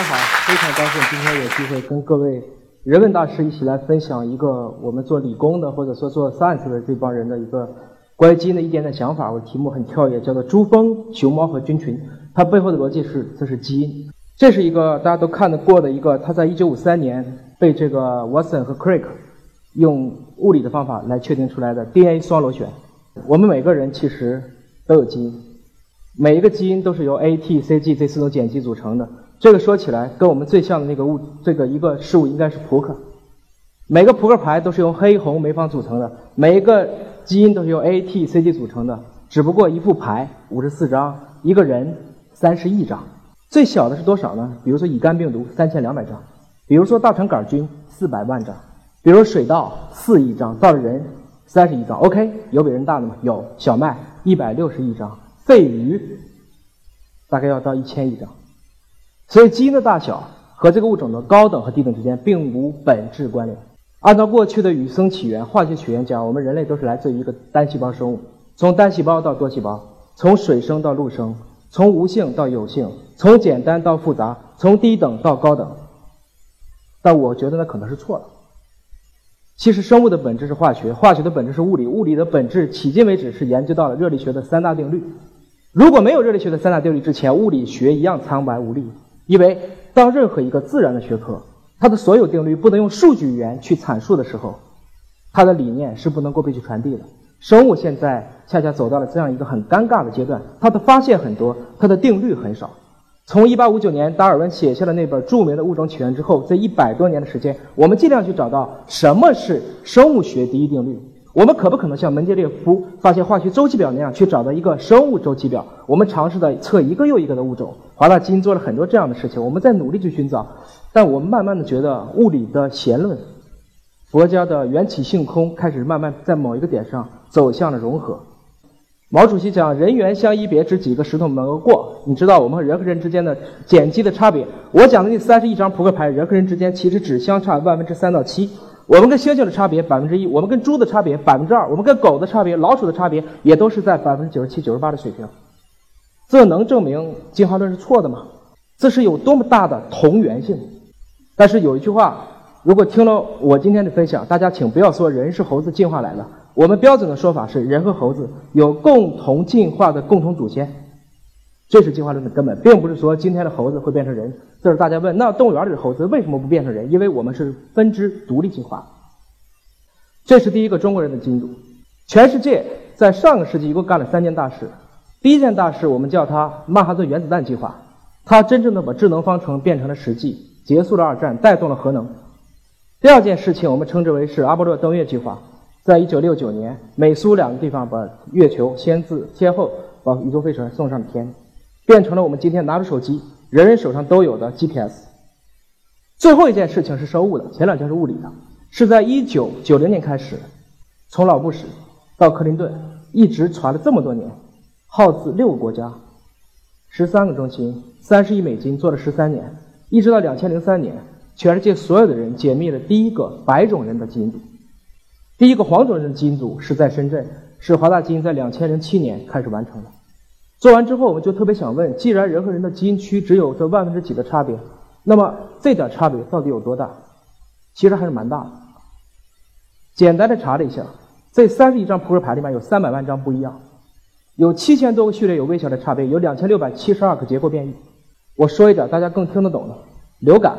大家好，非常高兴今天有机会跟各位人文大师一起来分享一个我们做理工的或者说做 science 的这帮人的一个关于基因的一点点想法。我题目很跳跃，叫做“珠峰、熊猫和菌群”。它背后的逻辑是，这是基因。这是一个大家都看得过的一个，它在一九五三年被这个 Watson 和 Crick 用物理的方法来确定出来的 DNA 双螺旋。我们每个人其实都有基因，每一个基因都是由 A、T、C、G 这四种碱基组成的。这个说起来跟我们最像的那个物，这个一个事物应该是扑克。每个扑克牌都是由黑、红、梅、方组成的，每一个基因都是由 A、T、C、G 组成的。只不过一副牌五十四张，一个人三十亿张。最小的是多少呢？比如说乙肝病毒三千两百张，比如说大肠杆菌四百万张，比如水稻四亿张，到了人三十亿张。OK，有比人大的吗？有，小麦一百六十亿张，肺鱼大概要到一千亿张。所以基因的大小和这个物种的高等和低等之间并无本质关联。按照过去的与生起源化学起源讲，我们人类都是来自于一个单细胞生物，从单细胞到多细胞，从水生到陆生，从无性到有性，从简单到复杂，从低等到高等。但我觉得那可能是错的。其实生物的本质是化学，化学的本质是物理，物理的本质迄今为止是研究到了热力学的三大定律。如果没有热力学的三大定律之前，物理学一样苍白无力。因为当任何一个自然的学科，它的所有定律不能用数据语言去阐述的时候，它的理念是不能够被去传递的。生物现在恰恰走到了这样一个很尴尬的阶段，它的发现很多，它的定律很少。从1859年达尔文写下了那本著名的《物种起源》之后，这一百多年的时间，我们尽量去找到什么是生物学第一定律。我们可不可能像门捷列夫发现化学周期表那样去找到一个生物周期表？我们尝试的测一个又一个的物种，华大基因做了很多这样的事情。我们在努力去寻找，但我们慢慢的觉得物理的弦论、佛家的缘起性空开始慢慢在某一个点上走向了融合。毛主席讲“人缘相依别，只几个石头门而过”。你知道我们人和人之间的碱基的差别？我讲的那三十一张扑克牌，人和人之间其实只相差万分之三到七。我们跟猩猩的差别百分之一，我们跟猪的差别百分之二，我们跟狗的差别、老鼠的差别也都是在百分之九十七、九十八的水平。这能证明进化论是错的吗？这是有多么大的同源性？但是有一句话，如果听了我今天的分享，大家请不要说人是猴子进化来的。我们标准的说法是，人和猴子有共同进化的共同祖先。这是进化论的根本，并不是说今天的猴子会变成人。这是大家问，那动物园里的猴子为什么不变成人？因为我们是分支独立进化。这是第一个中国人的基因组。全世界在上个世纪一共干了三件大事。第一件大事，我们叫它曼哈顿原子弹计划，它真正的把智能方程变成了实际，结束了二战，带动了核能。第二件事情，我们称之为是阿波罗登月计划，在一九六九年，美苏两个地方把月球先自先后把宇宙飞船送上了天。变成了我们今天拿着手机，人人手上都有的 GPS。最后一件事情是生物的，前两件是物理的，是在一九九零年开始，从老布什到克林顿，一直传了这么多年，耗资六个国家，十三个中心，三十亿美金，做了十三年，一直到两千零三年，全世界所有的人解密了第一个白种人的基因组，第一个黄种人的基因组是在深圳，是华大基因在两千零七年开始完成的。做完之后，我们就特别想问：既然人和人的基因区只有这万分之几的差别，那么这点差别到底有多大？其实还是蛮大的。简单的查了一下，这三十一张扑克牌里面有三百万张不一样，有七千多个序列有微小的差别，有两千六百七十二个结构变异。我说一点大家更听得懂的：流感，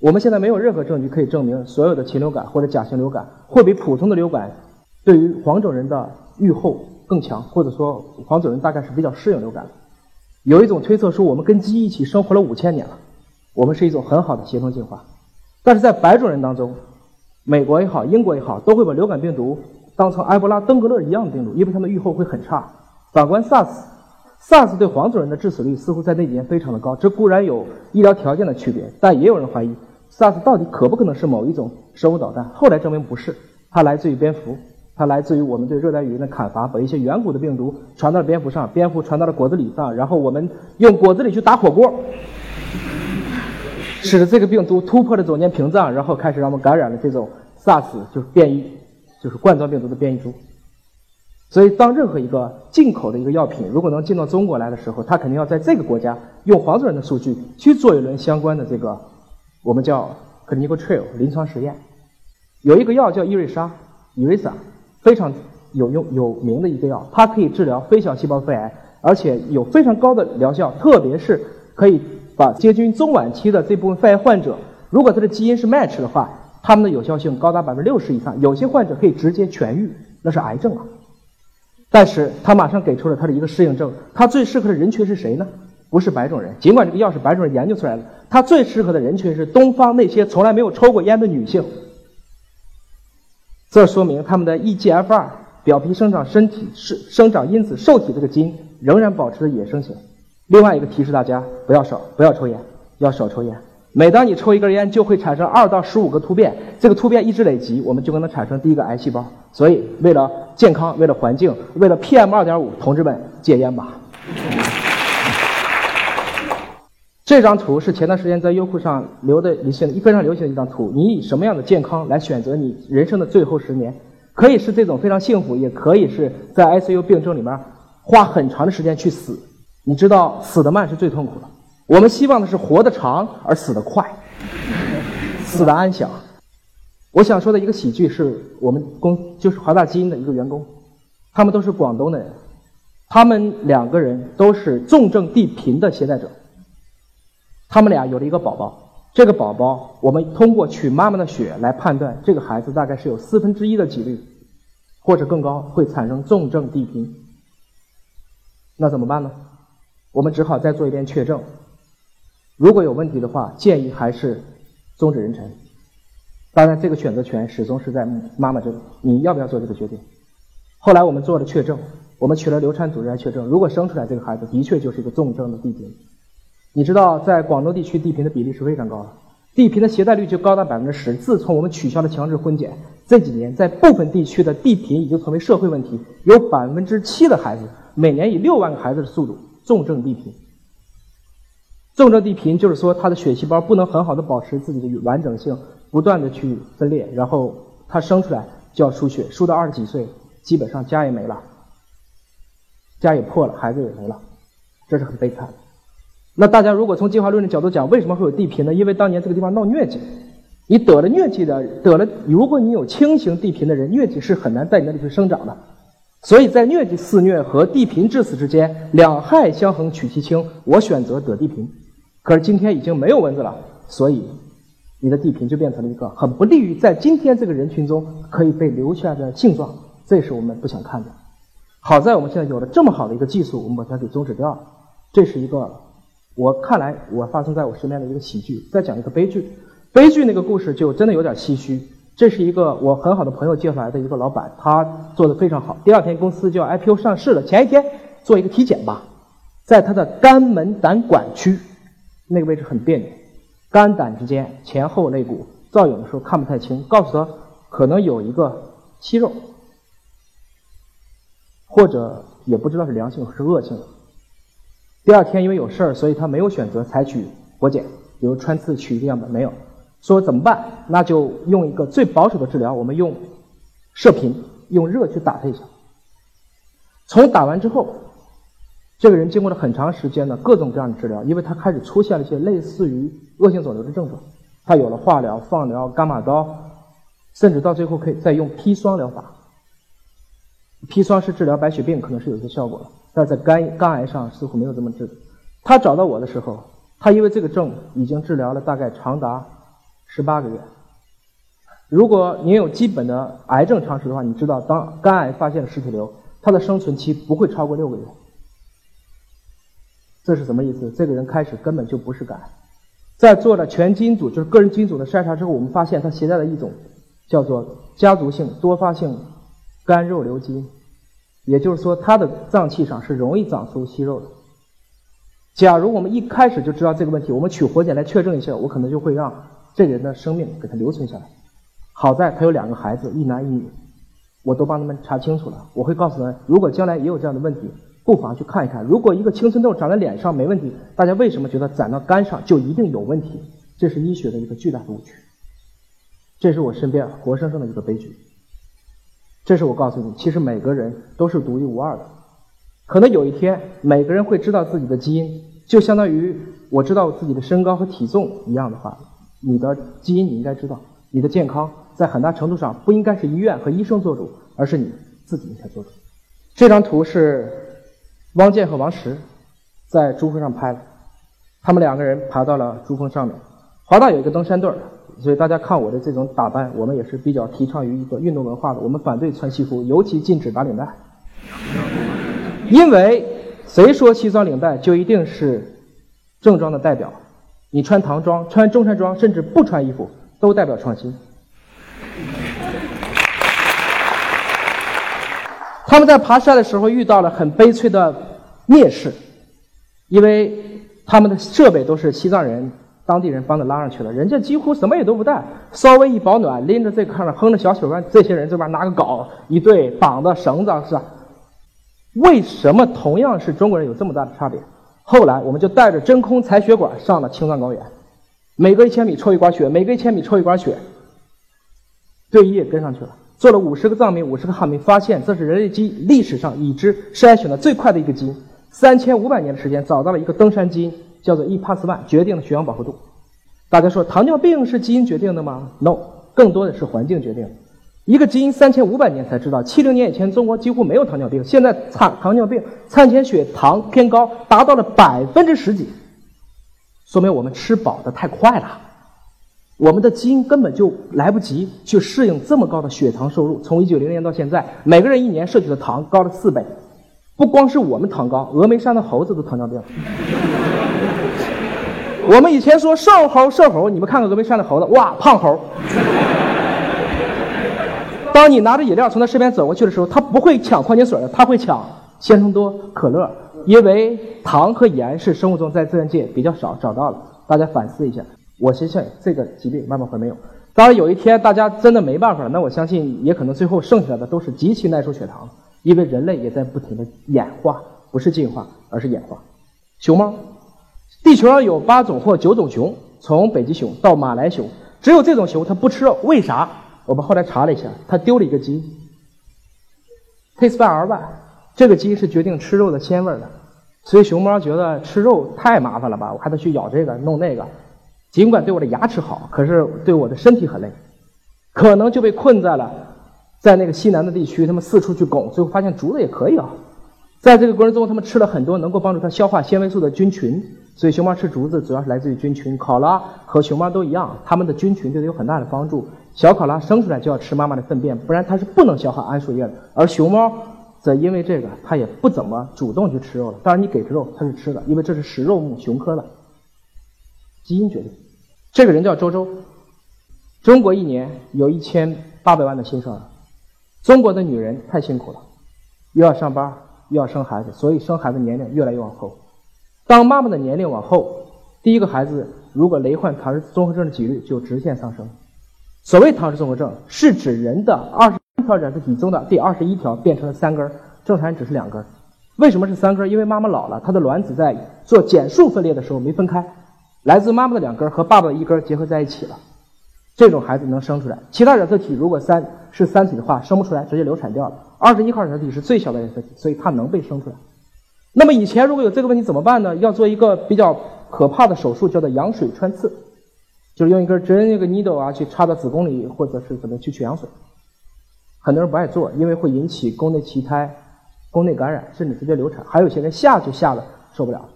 我们现在没有任何证据可以证明所有的禽流感或者甲型流感会比普通的流感对于黄种人的预后。更强，或者说黄种人大概是比较适应流感的。有一种推测说，我们跟鸡一起生活了五千年了，我们是一种很好的协同进化。但是在白种人当中，美国也好，英国也好，都会把流感病毒当成埃博拉、登革热一样的病毒，因为他们预后会很差。反观 SARS，SARS 对黄种人的致死率似乎在那几年非常的高。这固然有医疗条件的区别，但也有人怀疑 SARS 到底可不可能是某一种生物导弹？后来证明不是，它来自于蝙蝠。它来自于我们对热带雨林的砍伐，把一些远古的病毒传到了蝙蝠上，蝙蝠传到了果子狸上，然后我们用果子狸去打火锅，使得这个病毒突破了中间屏障，然后开始让我们感染了这种 SARS，就是变异，就是冠状病毒的变异株。所以，当任何一个进口的一个药品如果能进到中国来的时候，它肯定要在这个国家用黄种人的数据去做一轮相关的这个我们叫 clinical trial 临床实验。有一个药叫伊瑞莎，伊瑞莎非常有用有名的一个药，它可以治疗非小细胞肺癌，而且有非常高的疗效，特别是可以把接近中晚期的这部分肺癌患者，如果他的基因是 match 的话，他们的有效性高达百分之六十以上，有些患者可以直接痊愈，那是癌症啊。但是他马上给出了他的一个适应症，他最适合的人群是谁呢？不是白种人，尽管这个药是白种人研究出来的，他最适合的人群是东方那些从来没有抽过烟的女性。这说明他们的 EGFR 表皮生长身体是生长因子受体这个基因仍然保持着野生型。另外一个提示大家不要少不要抽烟，要少抽烟。每当你抽一根烟，就会产生二到十五个突变，这个突变一直累积，我们就可能产生第一个癌细胞。所以，为了健康，为了环境，为了 PM 二点五，同志们戒烟吧。这张图是前段时间在优酷上流的一些非常流行的一张图。你以什么样的健康来选择你人生的最后十年？可以是这种非常幸福，也可以是在 ICU 病症里面花很长的时间去死。你知道，死得慢是最痛苦的。我们希望的是活得长而死得快，死得安详。我想说的一个喜剧是我们公就是华大基因的一个员工，他们都是广东的人，他们两个人都是重症地贫的携带者，他们俩有了一个宝宝，这个宝宝我们通过取妈妈的血来判断，这个孩子大概是有四分之一的几率，或者更高会产生重症地贫。那怎么办呢？我们只好再做一遍确证。如果有问题的话，建议还是终止妊娠。当然，这个选择权始终是在妈妈这里，你要不要做这个决定？后来我们做了确证，我们取了流产组织来确证，如果生出来这个孩子的确就是一个重症的地贫。你知道，在广东地区地贫的比例是非常高的，地贫的携带率就高达百分之十。自从我们取消了强制婚检，这几年在部分地区的地贫已经成为社会问题，有百分之七的孩子每年以六万个孩子的速度重症地贫。重症地贫就是说，他的血细胞不能很好的保持自己的完整性，不断的去分裂，然后他生出来就要输血，输到二十几岁，基本上家也没了，家也破了，孩子也没了，这是很悲惨。那大家如果从进化论的角度讲，为什么会有地贫呢？因为当年这个地方闹疟疾，你得了疟疾的，得了，如果你有轻型地贫的人，疟疾是很难在你那里去生长的，所以在疟疾肆虐和地贫致死之间，两害相衡取其轻，我选择得地贫。可是今天已经没有蚊子了，所以你的地贫就变成了一个很不利于在今天这个人群中可以被留下的性状，这是我们不想看的。好在我们现在有了这么好的一个技术，我们把它给终止掉了。这是一个我看来我发生在我身边的一个喜剧。再讲一个悲剧，悲剧那个故事就真的有点唏嘘。这是一个我很好的朋友介绍来的一个老板，他做的非常好。第二天公司就要 IPO 上市了，前一天做一个体检吧，在他的肝门胆管区。那个位置很别扭，肝胆之间前后肋骨，造影的时候看不太清，告诉他可能有一个息肉，或者也不知道是良性还是恶性的。第二天因为有事儿，所以他没有选择采取活检，比如穿刺取一个样本，没有。说怎么办？那就用一个最保守的治疗，我们用射频，用热去打他一下。从打完之后。这个人经过了很长时间的各种各样的治疗，因为他开始出现了一些类似于恶性肿瘤的症状，他有了化疗、放疗、伽马刀，甚至到最后可以再用砒霜疗法。砒霜是治疗白血病，可能是有些效果的，但在肝肝癌上似乎没有这么治。他找到我的时候，他因为这个症已经治疗了大概长达十八个月。如果您有基本的癌症常识的话，你知道当肝癌发现了实体瘤，它的生存期不会超过六个月。这是什么意思？这个人开始根本就不是肝，在做了全基因组，就是个人基因组的筛查之后，我们发现他携带了一种叫做家族性多发性肝肉瘤基因，也就是说，他的脏器上是容易长出息肉的。假如我们一开始就知道这个问题，我们取活检来确证一下，我可能就会让这个人的生命给他留存下来。好在他有两个孩子，一男一女，我都帮他们查清楚了。我会告诉他，如果将来也有这样的问题。不妨去看一看，如果一个青春痘长在脸上没问题，大家为什么觉得长到肝上就一定有问题？这是医学的一个巨大的误区，这是我身边活生生的一个悲剧。这是我告诉你，其实每个人都是独一无二的。可能有一天，每个人会知道自己的基因，就相当于我知道自己的身高和体重一样的话，你的基因你应该知道，你的健康在很大程度上不应该是医院和医生做主，而是你自己应该做主。这张图是汪建和王石在珠峰上拍的，他们两个人爬到了珠峰上面。华大有一个登山队儿。所以大家看我的这种打扮，我们也是比较提倡于一个运动文化的。我们反对穿西服，尤其禁止打领带，因为谁说西装领带就一定是正装的代表？你穿唐装、穿中山装，甚至不穿衣服，都代表创新。他们在爬山的时候遇到了很悲催的蔑视，因为他们的设备都是西藏人。当地人帮着拉上去了，人家几乎什么也都不带，稍微一保暖，拎着这看着哼着小曲儿，这些人这边拿个镐一对绑的绳子是吧？为什么同样是中国人有这么大的差别？后来我们就带着真空采血管上了青藏高原，每隔一千米抽一管血，每隔一千米抽一管血，队医也跟上去了，做了五十个藏民，五十个汉民，发现这是人类基历史上已知筛选的最快的一个基因，三千五百年的时间找到了一个登山基因。叫做 ePAS1 决定了血氧饱和度。大家说糖尿病是基因决定的吗？No，更多的是环境决定。一个基因三千五百年才知道，七零年以前中国几乎没有糖尿病，现在产糖尿病餐前血糖偏高达到了百分之十几，说明我们吃饱的太快了，我们的基因根本就来不及去适应这么高的血糖摄入。从一九零年到现在，每个人一年摄取的糖高了四倍，不光是我们糖高，峨眉山的猴子都糖尿病。我们以前说瘦猴瘦猴，你们看看峨眉山的猴子，哇，胖猴。当你拿着饮料从他身边走过去的时候，他不会抢矿泉水，他会抢鲜橙多、可乐，因为糖和盐是生物钟在自然界比较少找到了。大家反思一下，我相信这个疾病慢慢会没有。当然有一天大家真的没办法了，那我相信也可能最后剩下的都是极其耐受血糖，因为人类也在不停的演化，不是进化，而是演化。熊猫。地球上有八种或九种熊，从北极熊到马来熊，只有这种熊它不吃肉，为啥？我们后来查了一下，它丢了一个基因，TS8R1，这个基因是决定吃肉的鲜味的。所以熊猫觉得吃肉太麻烦了吧，我还得去咬这个弄那个，尽管对我的牙齿好，可是对我的身体很累，可能就被困在了在那个西南的地区，他们四处去拱，最后发现竹子也可以啊。在这个过程中，他们吃了很多能够帮助它消化纤维素的菌群，所以熊猫吃竹子主要是来自于菌群。考拉和熊猫都一样，它们的菌群对它有很大的帮助。小考拉生出来就要吃妈妈的粪便，不然它是不能消化桉树叶的。而熊猫则因为这个，它也不怎么主动去吃肉了。当然，你给它肉它是吃的，因为这是食肉目熊科的。基因决定。这个人叫周周，中国一年有一千八百万的新生儿。中国的女人太辛苦了，又要上班。要生孩子，所以生孩子年龄越来越往后。当妈妈的年龄往后，第一个孩子如果罹患唐氏综合症的几率就直线上升。所谓唐氏综合症，是指人的二十一条染色体中的第二十一条变成了三根，正常人只是两根。为什么是三根？因为妈妈老了，她的卵子在做减数分裂的时候没分开，来自妈妈的两根和爸爸的一根结合在一起了。这种孩子能生出来。其他染色体如果三是三体的话，生不出来，直接流产掉了。二十一号染色体是最小的染色体，所以它能被生出来。那么以前如果有这个问题怎么办呢？要做一个比较可怕的手术，叫做羊水穿刺，就是用一根针、一个 needle 啊，去插到子宫里，或者是怎么去取羊水。很多人不爱做，因为会引起宫内畸胎、宫内感染，甚至直接流产。还有些人吓就吓了受不了。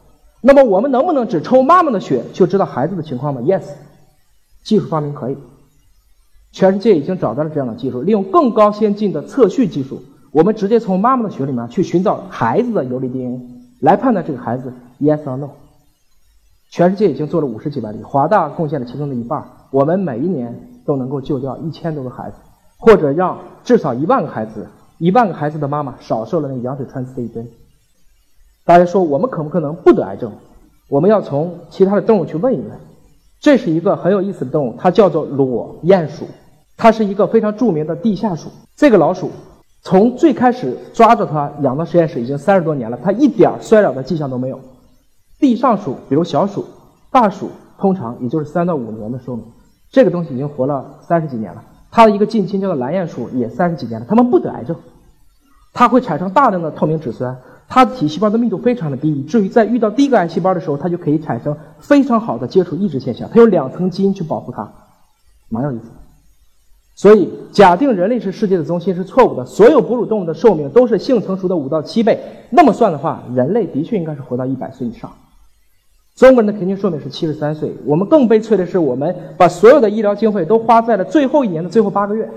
那么我们能不能只抽妈妈的血就知道孩子的情况吗？Yes，技术发明可以。全世界已经找到了这样的技术，利用更高先进的测序技术。我们直接从妈妈的血里面去寻找孩子的游离 DNA，来判断这个孩子 yes or no。全世界已经做了五十几万例，华大贡献了其中的一半。我们每一年都能够救掉一千多个孩子，或者让至少一万个孩子、一万个孩子的妈妈少受了那个羊水穿刺的一针。大家说我们可不可能不得癌症？我们要从其他的动物去问一问。这是一个很有意思的动物，它叫做裸鼹鼠，它是一个非常著名的地下鼠。这个老鼠。从最开始抓着它养到实验室已经三十多年了，它一点衰老的迹象都没有。地上鼠，比如小鼠、大鼠，通常也就是三到五年的寿命。这个东西已经活了三十几年了，它的一个近亲叫做蓝鼹鼠，也三十几年了，它们不得癌症。它会产生大量的透明质酸，它的体细胞的密度非常的低，以至于在遇到第一个癌细胞的时候，它就可以产生非常好的接触抑制现象。它有两层基因去保护它，蛮有意思。所以，假定人类是世界的中心是错误的。所有哺乳动物的寿命都是性成熟的五到七倍，那么算的话，人类的确应该是活到一百岁以上。中国人的平均寿命是七十三岁。我们更悲催的是，我们把所有的医疗经费都花在了最后一年的最后八个月，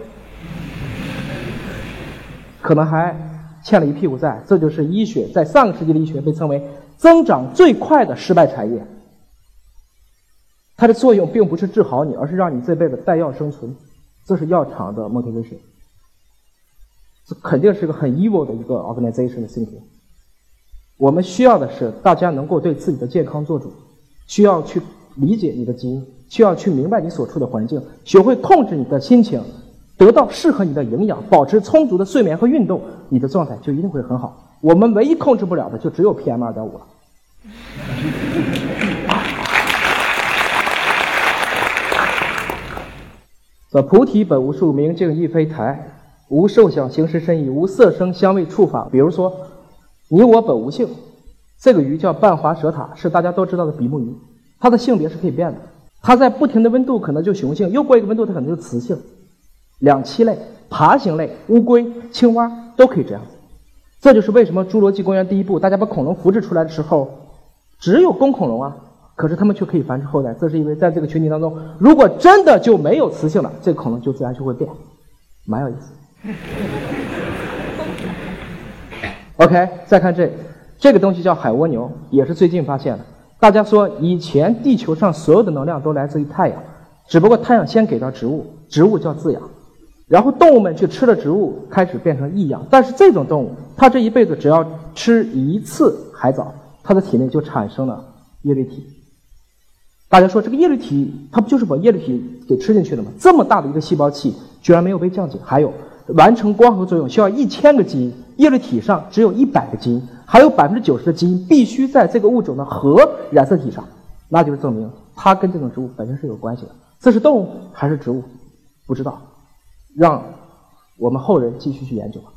可能还欠了一屁股债。这就是医学在上个世纪的医学被称为增长最快的失败产业。它的作用并不是治好你，而是让你这辈子带药生存。这是药厂的 motivation。这肯定是个很 evil 的一个 organization 的 thinking。我们需要的是大家能够对自己的健康做主，需要去理解你的基因，需要去明白你所处的环境，学会控制你的心情，得到适合你的营养，保持充足的睡眠和运动，你的状态就一定会很好。我们唯一控制不了的就只有 PM 二点五了。说菩提本无树，明镜亦非台，无受想行识身意，无色声香味触法。比如说。你我本无性，这个鱼叫半华蛇塔，是大家都知道的比目鱼。它的性别是可以变的，它在不停的温度可能就雄性，又过一个温度它可能就雌性。两栖类、爬行类、乌龟、青蛙都可以这样。这就是为什么《侏罗纪公园》第一部大家把恐龙复制出来的时候，只有公恐龙啊，可是它们却可以繁殖后代。这是因为在这个群体当中，如果真的就没有雌性了，这个恐龙就自然就会变，蛮有意思。OK，再看这，这个东西叫海蜗牛，也是最近发现的。大家说，以前地球上所有的能量都来自于太阳，只不过太阳先给到植物，植物叫自养，然后动物们去吃了植物，开始变成异养。但是这种动物，它这一辈子只要吃一次海藻，它的体内就产生了叶绿体。大家说，这个叶绿体，它不就是把叶绿体给吃进去了吗？这么大的一个细胞器，居然没有被降解。还有。完成光合作用需要一千个基因，叶绿体上只有一百个基因，还有百分之九十的基因必须在这个物种的核染色体上，那就是证明它跟这种植物本身是有关系的。这是动物还是植物？不知道，让我们后人继续去研究吧。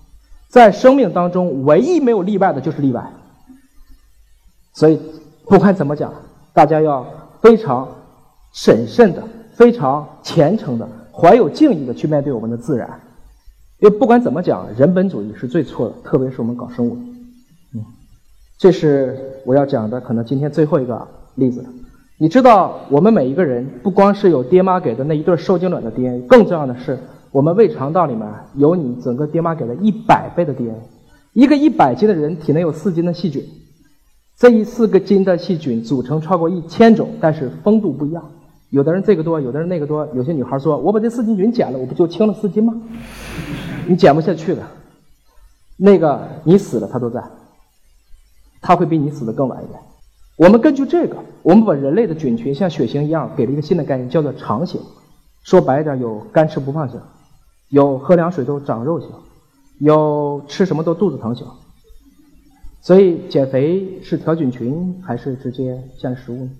在生命当中，唯一没有例外的就是例外。所以不管怎么讲，大家要非常审慎的、非常虔诚的、怀有敬意的去面对我们的自然。因为不管怎么讲，人本主义是最错的，特别是我们搞生物。嗯，这是我要讲的，可能今天最后一个例子。你知道，我们每一个人不光是有爹妈给的那一对受精卵的 DNA，更重要的是，我们胃肠道里面有你整个爹妈给的一百倍的 DNA。一个一百斤的人体内有四斤的细菌，这一四个斤的细菌组成超过一千种，但是风度不一样。有的人这个多，有的人那个多。有些女孩说：“我把这四斤菌减了，我不就轻了四斤吗？”你减不下去的，那个你死了他都在，他会比你死的更晚一点。我们根据这个，我们把人类的菌群像血型一样给了一个新的概念，叫做肠型。说白一点，有干吃不胖型，有喝凉水都长肉型，有吃什么都肚子疼型。所以减肥是调菌群还是直接降食物呢？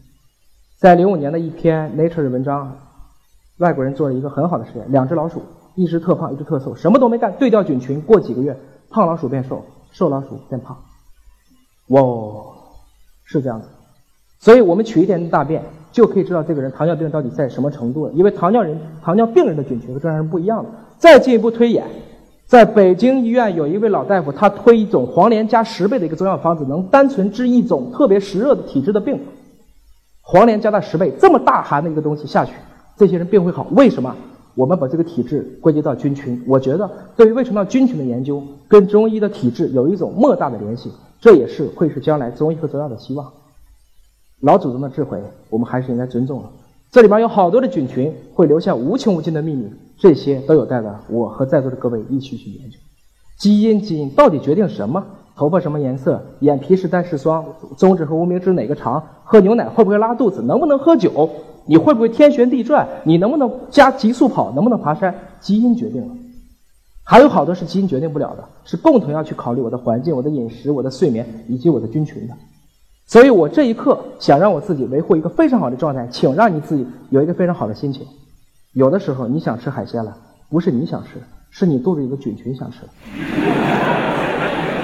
在零五年的一篇 Nature 的文章，外国人做了一个很好的实验，两只老鼠。一只特胖，一只特瘦，什么都没干，对调菌群，过几个月，胖老鼠变瘦，瘦老鼠变胖。哇，是这样子。所以我们取一点大便，就可以知道这个人糖尿病到底在什么程度了。因为糖尿人、糖尿病人的菌群和正常人不一样的。再进一步推演，在北京医院有一位老大夫，他推一种黄连加十倍的一个中药方子，能单纯治一种特别湿热的体质的病。黄连加大十倍，这么大寒的一个东西下去，这些人病会好？为什么？我们把这个体质归结到菌群，我觉得对于胃肠道菌群的研究跟中医的体质有一种莫大的联系，这也是会是将来中医和中药的希望。老祖宗的智慧，我们还是应该尊重了。这里边有好多的菌群会留下无穷无尽的秘密，这些都有待着我和在座的各位一起去研究。基因，基因到底决定什么？头发什么颜色？眼皮是单是双？中指和无名指哪个长？喝牛奶会不会拉肚子？能不能喝酒？你会不会天旋地转？你能不能加急速跑？能不能爬山？基因决定了。还有好多是基因决定不了的，是共同要去考虑我的环境、我的饮食、我的睡眠以及我的菌群的。所以我这一刻想让我自己维护一个非常好的状态，请让你自己有一个非常好的心情。有的时候你想吃海鲜了，不是你想吃，是你肚子里的菌群想吃。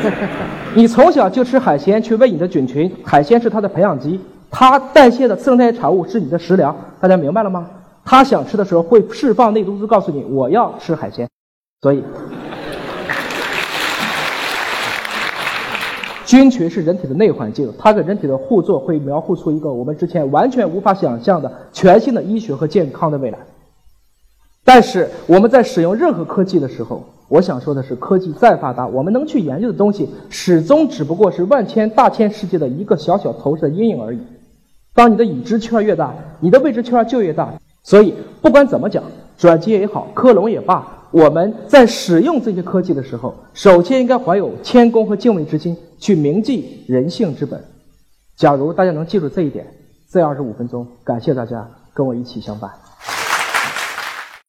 你从小就吃海鲜，去喂你的菌群，海鲜是它的培养基，它代谢的次生代谢产物是你的食粮，大家明白了吗？它想吃的时候会释放内毒素，告诉你我要吃海鲜，所以。菌群是人体的内环境，它跟人体的互作会描绘出一个我们之前完全无法想象的全新的医学和健康的未来。但是我们在使用任何科技的时候，我想说的是，科技再发达，我们能去研究的东西始终只不过是万千大千世界的一个小小投射的阴影而已。当你的已知圈越大，你的未知圈就越大。所以不管怎么讲，转基因也好，克隆也罢。我们在使用这些科技的时候，首先应该怀有谦恭和敬畏之心，去铭记人性之本。假如大家能记住这一点，这二十五分钟，感谢大家跟我一起相伴。